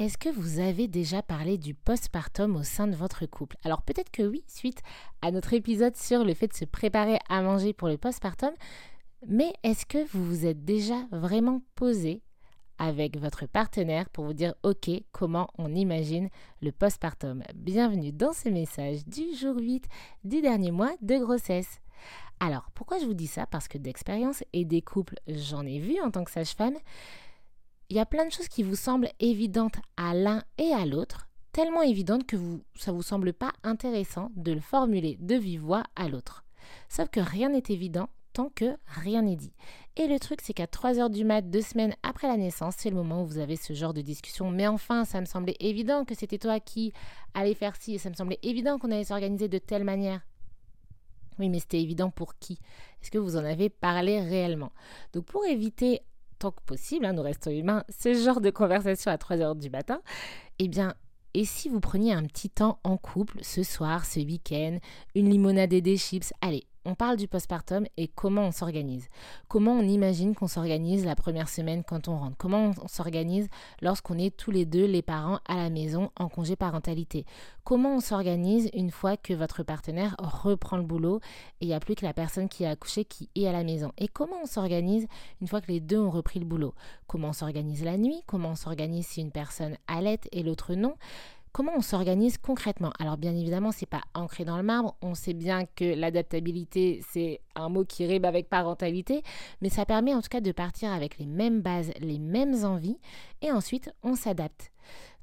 Est-ce que vous avez déjà parlé du postpartum au sein de votre couple? Alors peut-être que oui, suite à notre épisode sur le fait de se préparer à manger pour le postpartum, mais est-ce que vous vous êtes déjà vraiment posé avec votre partenaire pour vous dire OK, comment on imagine le postpartum? Bienvenue dans ce message du jour 8 du dernier mois de grossesse. Alors, pourquoi je vous dis ça? Parce que d'expérience et des couples, j'en ai vu en tant que sage-femme, il y a plein de choses qui vous semblent évidentes à l'un et à l'autre, tellement évidentes que ça ne vous semble pas intéressant de le formuler de vive voix à l'autre. Sauf que rien n'est évident tant que rien n'est dit. Et le truc, c'est qu'à 3 heures du mat, deux semaines après la naissance, c'est le moment où vous avez ce genre de discussion. Mais enfin, ça me semblait évident que c'était toi qui allais faire ci, et ça me semblait évident qu'on allait s'organiser de telle manière. Oui, mais c'était évident pour qui? Est-ce que vous en avez parlé réellement? Donc pour éviter tant que possible, hein, nous restons humains, ce genre de conversation à 3 heures du matin, eh bien, et si vous preniez un petit temps en couple, ce soir, ce week-end, une limonade et des chips, allez, on parle du postpartum et comment on s'organise. Comment on imagine qu'on s'organise la première semaine quand on rentre? Comment on s'organise lorsqu'on est tous les deux les parents à la maison en congé parentalité? Comment on s'organise une fois que votre partenaire reprend le boulot et il n'y a plus que la personne qui a accouché qui est à la maison? Et comment on s'organise une fois que les deux ont repris le boulot? Comment on s'organise la nuit? Comment on s'organise si une personne allait et l'autre non? Comment on s'organise concrètement? Alors bien évidemment, c'est pas ancré dans le marbre. On sait bien que l'adaptabilité, c'est un mot qui rime avec parentalité, mais ça permet en tout cas de partir avec les mêmes bases, les mêmes envies, et ensuite on s'adapte.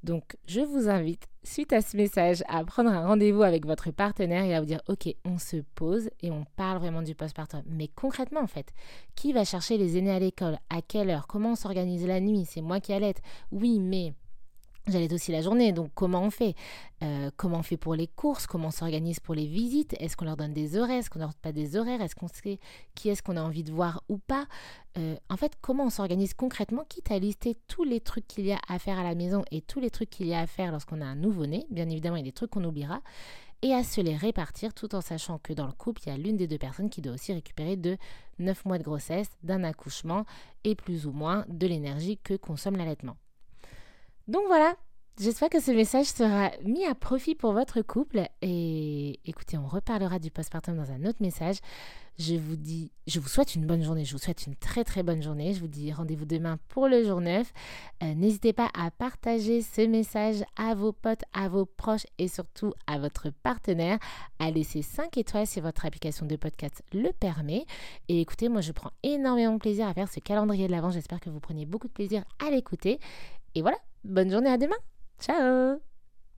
Donc je vous invite, suite à ce message, à prendre un rendez-vous avec votre partenaire et à vous dire, ok, on se pose et on parle vraiment du postpartum. Mais concrètement, en fait, qui va chercher les aînés à l'école? À quelle heure? Comment on s'organise la nuit? C'est moi qui allais. Oui, mais J'allais aussi la journée, donc comment on fait? Euh, Comment on fait pour les courses? Comment on s'organise pour les visites? Est-ce qu'on leur donne des horaires? Est-ce qu'on leur donne pas des horaires? Est-ce qu'on sait qui est-ce qu'on a envie de voir ou pas? Euh, En fait, comment on s'organise concrètement Quitte à lister tous les trucs qu'il y a à faire à la maison et tous les trucs qu'il y a à faire lorsqu'on a un nouveau-né. Bien évidemment, il y a des trucs qu'on oubliera. Et à se les répartir tout en sachant que dans le couple, il y a l'une des deux personnes qui doit aussi récupérer de 9 mois de grossesse, d'un accouchement et plus ou moins de l'énergie que consomme l'allaitement. Donc voilà, j'espère que ce message sera mis à profit pour votre couple. Et écoutez, on reparlera du postpartum dans un autre message. Je vous dis, je vous souhaite une bonne journée. Je vous souhaite une très très bonne journée. Je vous dis rendez-vous demain pour le jour 9. Euh, n'hésitez pas à partager ce message à vos potes, à vos proches et surtout à votre partenaire. À laisser 5 étoiles si votre application de podcast le permet. Et écoutez, moi je prends énormément plaisir à faire ce calendrier de l'avant. J'espère que vous preniez beaucoup de plaisir à l'écouter. Et voilà, bonne journée à demain. Ciao